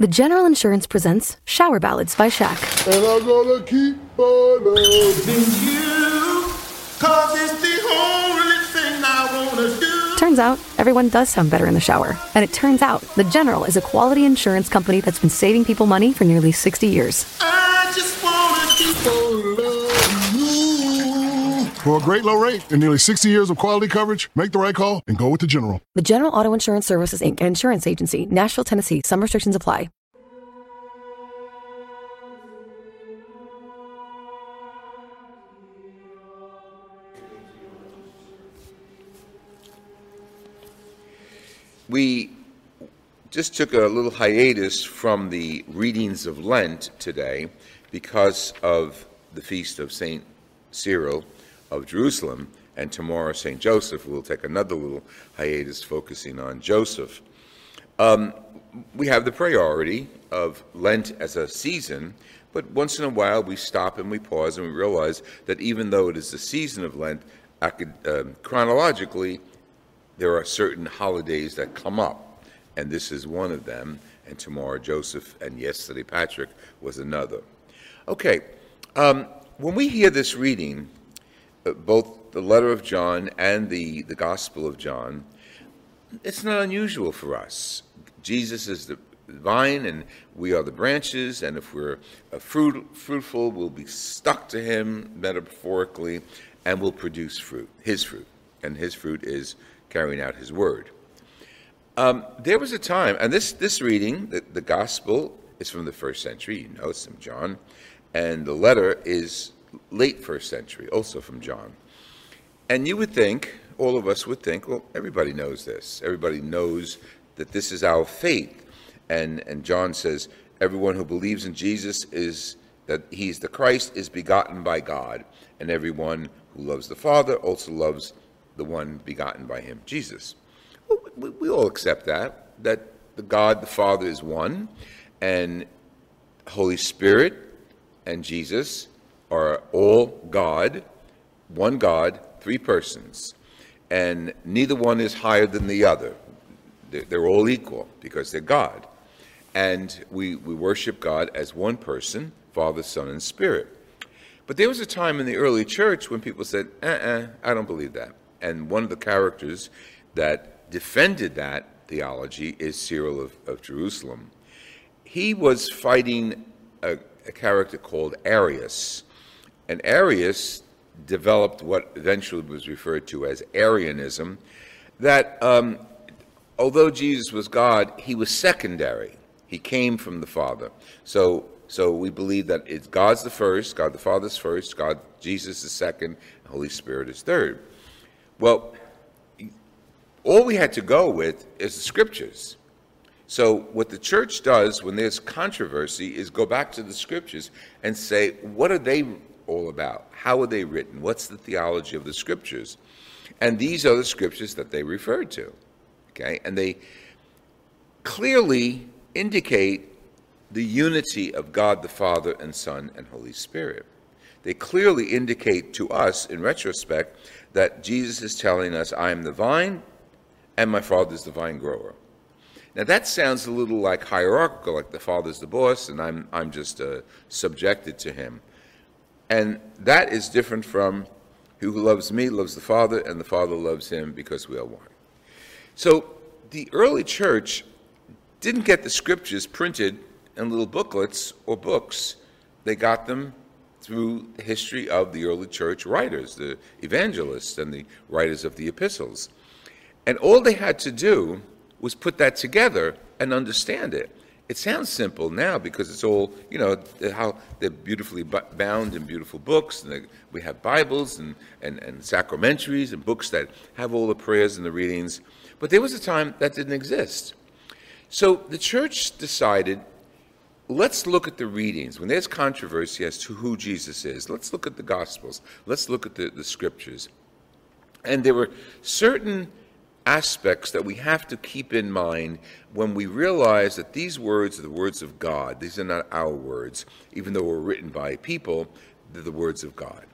The General Insurance presents Shower Ballads by Shaq. And I'm gonna keep on loving you, cause it's the only thing I wanna do. Turns out, everyone does sound better in the shower. And it turns out, The General is a quality insurance company that's been saving people money for nearly 60 years. I just wanna keep on. For a great low rate and nearly 60 years of quality coverage, make the right call and go with the General. The General Auto Insurance Services, Inc., an insurance agency, Nashville, Tennessee. Some restrictions apply. We just took a little hiatus from the readings of Lent today because of the feast of St. Cyril of Jerusalem, and tomorrow St. Joseph. We'll take another little hiatus focusing on Joseph. Um, we have the priority of Lent as a season, but once in a while we stop and we pause and we realize that even though it is the season of Lent, uh, chronologically, there are certain holidays that come up, and this is one of them, and tomorrow Joseph, and yesterday Patrick was another. Okay, um, when we hear this reading, both the letter of John and the, the Gospel of John, it's not unusual for us. Jesus is the vine and we are the branches, and if we're uh, fruit, fruitful, we'll be stuck to him metaphorically and will produce fruit, his fruit. And his fruit is carrying out his word. Um, there was a time, and this, this reading, the, the gospel, is from the first century, you know, it's from John, and the letter is late first century, also from John. And you would think, all of us would think, well, everybody knows this. Everybody knows that this is our faith. And, and John says, everyone who believes in Jesus is that he's the Christ is begotten by God, and everyone who loves the Father also loves the one begotten by him, Jesus. We, we all accept that, that the God the Father is one, and Holy Spirit and Jesus are all God, one God, three persons, and neither one is higher than the other. They're all equal because they're God. And we, we worship God as one person, Father, Son, and Spirit. But there was a time in the early church when people said, uh uh I don't believe that. And one of the characters that defended that theology is Cyril of, of Jerusalem. He was fighting a, a character called Arius. And Arius developed what eventually was referred to as Arianism, that um, although Jesus was God, he was secondary. He came from the Father. So, so we believe that it's God's the first, God the Father's first, God Jesus is second, Holy Spirit is third. Well, all we had to go with is the scriptures. So, what the church does when there's controversy is go back to the scriptures and say, what are they all about? How are they written? What's the theology of the scriptures? And these are the scriptures that they refer to. Okay? And they clearly indicate the unity of God the Father and Son and Holy Spirit. They clearly indicate to us, in retrospect, that Jesus is telling us, I am the vine and my Father is the vine grower. Now that sounds a little like hierarchical, like the Father's the boss and I'm, I'm just uh, subjected to him. And that is different from who loves me loves the Father and the Father loves him because we are one. So the early church didn't get the scriptures printed in little booklets or books. They got them through the history of the early church writers, the evangelists and the writers of the epistles. And all they had to do was put that together and understand it. It sounds simple now because it's all, you know, how they're beautifully bound in beautiful books. And we have Bibles and, and, and sacramentaries and books that have all the prayers and the readings. But there was a time that didn't exist. So the church decided let's look at the readings. When there's controversy as to who Jesus is, let's look at the Gospels. Let's look at the, the Scriptures. And there were certain aspects that we have to keep in mind when we realize that these words are the words of God. These are not our words, even though we're written by people, they're the words of God.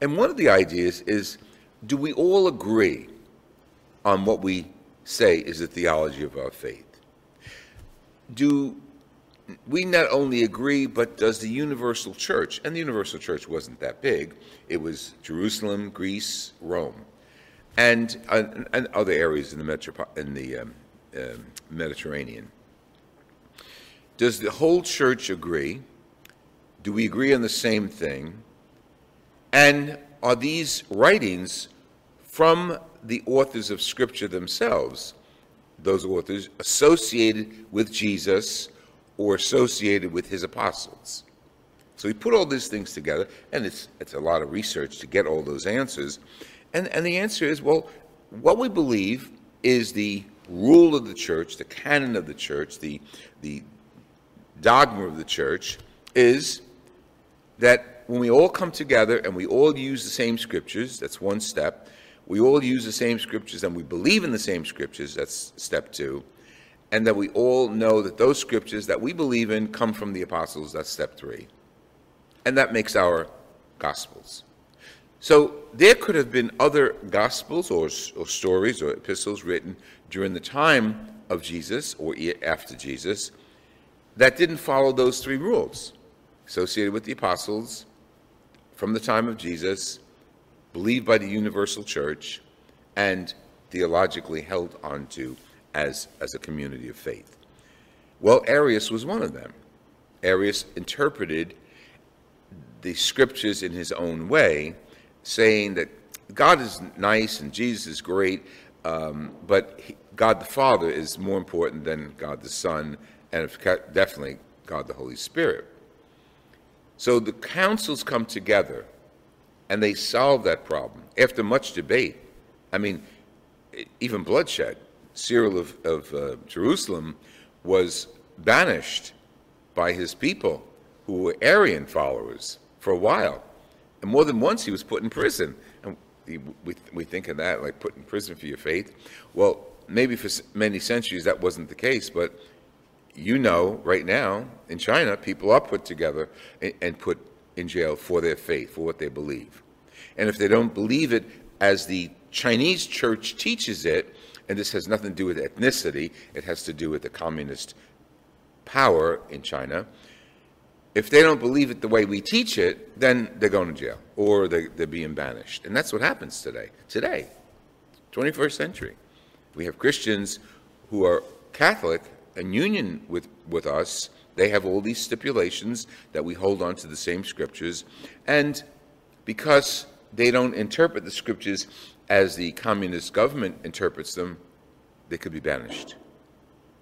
And one of the ideas is do we all agree on what we say is the theology of our faith? Do we not only agree, but does the Universal Church, and the Universal Church wasn't that big, it was Jerusalem, Greece, Rome, and, uh, and other areas in the, metropo- in the um, um Mediterranean. Does the whole church agree? Do we agree on the same thing? And are these writings from the authors of Scripture themselves, those authors associated with Jesus or associated with his apostles? So we put all these things together, and it's, it's a lot of research to get all those answers. And, and the answer is well, what we believe is the rule of the church, the canon of the church, the, the dogma of the church is that when we all come together and we all use the same scriptures, that's one step. We all use the same scriptures and we believe in the same scriptures, that's step two. And that we all know that those scriptures that we believe in come from the apostles, that's step three. And that makes our gospels. So there could have been other gospels or, or stories or epistles written during the time of Jesus or after Jesus that didn't follow those three rules associated with the apostles from the time of Jesus, believed by the universal church, and theologically held onto as, as a community of faith. Well, Arius was one of them. Arius interpreted the scriptures in his own way, saying that God is nice and Jesus is great, um, but he, God the Father is more important than God the Son and definitely God the Holy Spirit. So the councils come together and they solve that problem after much debate. I mean, even bloodshed. Cyril of, of uh, Jerusalem was banished by his people who were Arian followers for a while. And more than once he was put in prison. And we, we think of that like put in prison for your faith. Well, maybe for many centuries that wasn't the case, but you know right now in China, people are put together and put in jail for their faith, for what they believe. And if they don't believe it as the Chinese church teaches it, and this has nothing to do with ethnicity, it has to do with the communist power in China. If they don't believe it the way we teach it, then they're going to jail or they, they're being banished. And that's what happens today. Today, 21st century. We have Christians who are Catholic in union with, with us, they have all these stipulations that we hold on to the same scriptures. And because they don't interpret the scriptures as the communist government interprets them, they could be banished.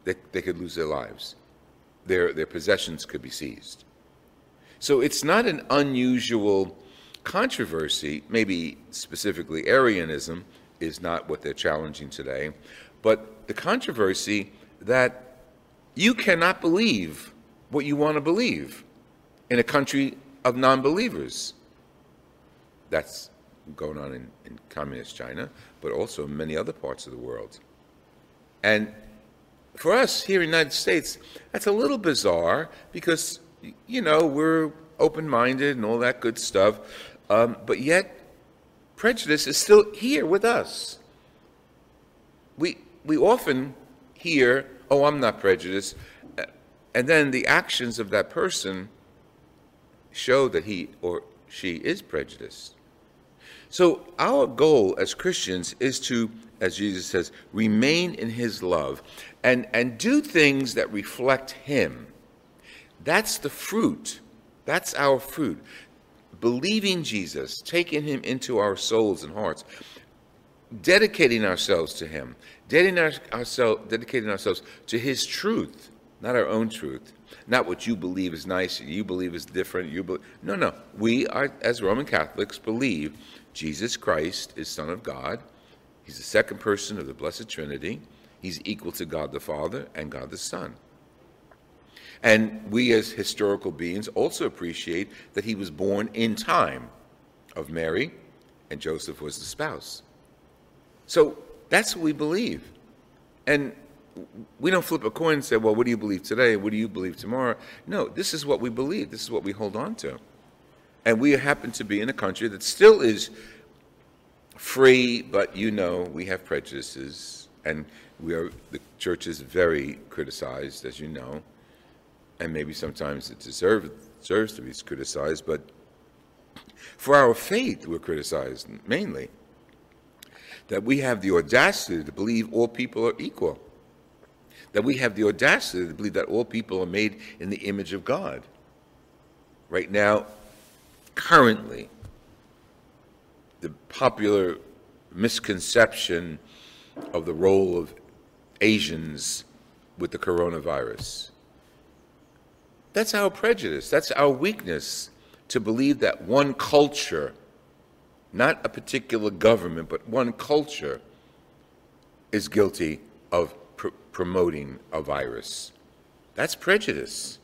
They, they could lose their lives. Their, their possessions could be seized. So it's not an unusual controversy, maybe specifically Arianism is not what they're challenging today, but the controversy that you cannot believe what you want to believe in a country of non believers. That's going on in, in communist China, but also in many other parts of the world. And for us here in the United States, that's a little bizarre because, you know, we're open minded and all that good stuff, um, but yet prejudice is still here with us. We, we often hear oh, I'm not prejudiced. And then the actions of that person show that he or she is prejudiced. So our goal as Christians is to, as Jesus says, remain in his love and, and do things that reflect him. That's the fruit. That's our fruit. Believing Jesus, taking him into our souls and hearts, dedicating ourselves to him, dedicating, our, ourselves, dedicating ourselves to His truth, not our own truth, not what you believe is nice, you believe is different. You believe, no, no. We are, as Roman Catholics, believe Jesus Christ is Son of God. He's the second person of the Blessed Trinity. He's equal to God the Father and God the Son. And we, as historical beings, also appreciate that he was born in time of Mary, and Joseph was the spouse. So that's what we believe. And we don't flip a coin and say, well, what do you believe today? What do you believe tomorrow? No, this is what we believe. This is what we hold on to. And we happen to be in a country that still is free, but you know we have prejudices, and we are the church is very criticized, as you know. And maybe sometimes it deserve, deserves to be criticized, but for our faith, we're criticized mainly. That we have the audacity to believe all people are equal. That we have the audacity to believe that all people are made in the image of God. Right now, currently, the popular misconception of the role of Asians with the coronavirus. That's our prejudice, that's our weakness to believe that one culture, not a particular government, but one culture, is guilty of pr- promoting a virus. That's prejudice.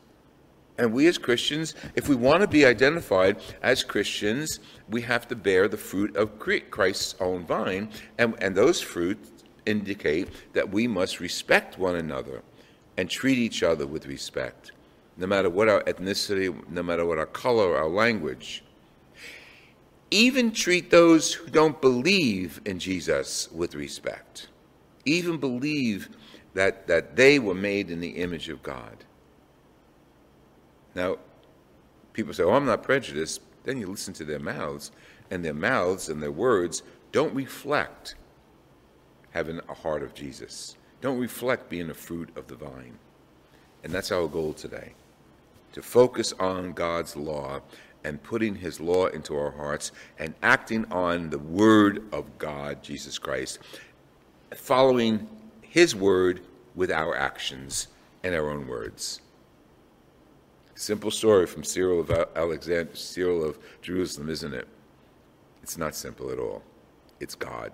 And we as Christians, if we want to be identified as Christians, we have to bear the fruit of Christ's own vine. And, and those fruits indicate that we must respect one another and treat each other with respect no matter what our ethnicity, no matter what our color, our language. Even treat those who don't believe in Jesus with respect. Even believe that, that they were made in the image of God. Now, people say, Oh, I'm not prejudiced. Then you listen to their mouths, and their mouths and their words don't reflect having a heart of Jesus, don't reflect being a fruit of the vine. And that's our goal today to focus on God's law and putting His law into our hearts and acting on the Word of God, Jesus Christ, following His Word with our actions and our own words. Simple story from Cyril of Alexander, Cyril of Jerusalem, isn't it? It's not simple at all. It's God.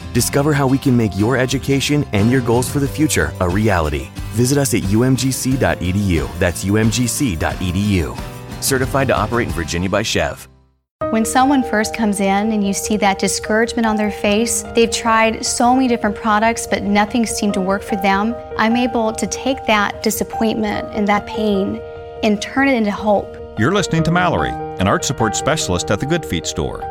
Discover how we can make your education and your goals for the future a reality. Visit us at umgc.edu. That's umgc.edu. Certified to operate in Virginia by SCHEV. When someone first comes in and you see that discouragement on their face, they've tried so many different products, but nothing seemed to work for them. I'm able to take that disappointment and that pain and turn it into hope. You're listening to Mallory, an arch support specialist at the Good Feet store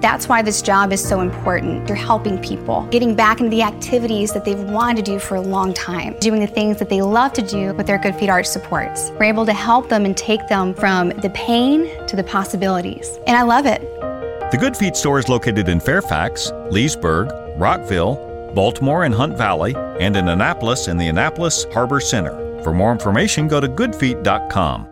That's why this job is so important. You're helping people, getting back into the activities that they've wanted to do for a long time, doing the things that they love to do with their Good Feet Arch supports. We're able to help them and take them from the pain to the possibilities. And I love it. The Good Feet store is located in Fairfax, Leesburg, Rockville, Baltimore and Hunt Valley, and in Annapolis in the Annapolis Harbor Center. For more information, go to goodfeet.com.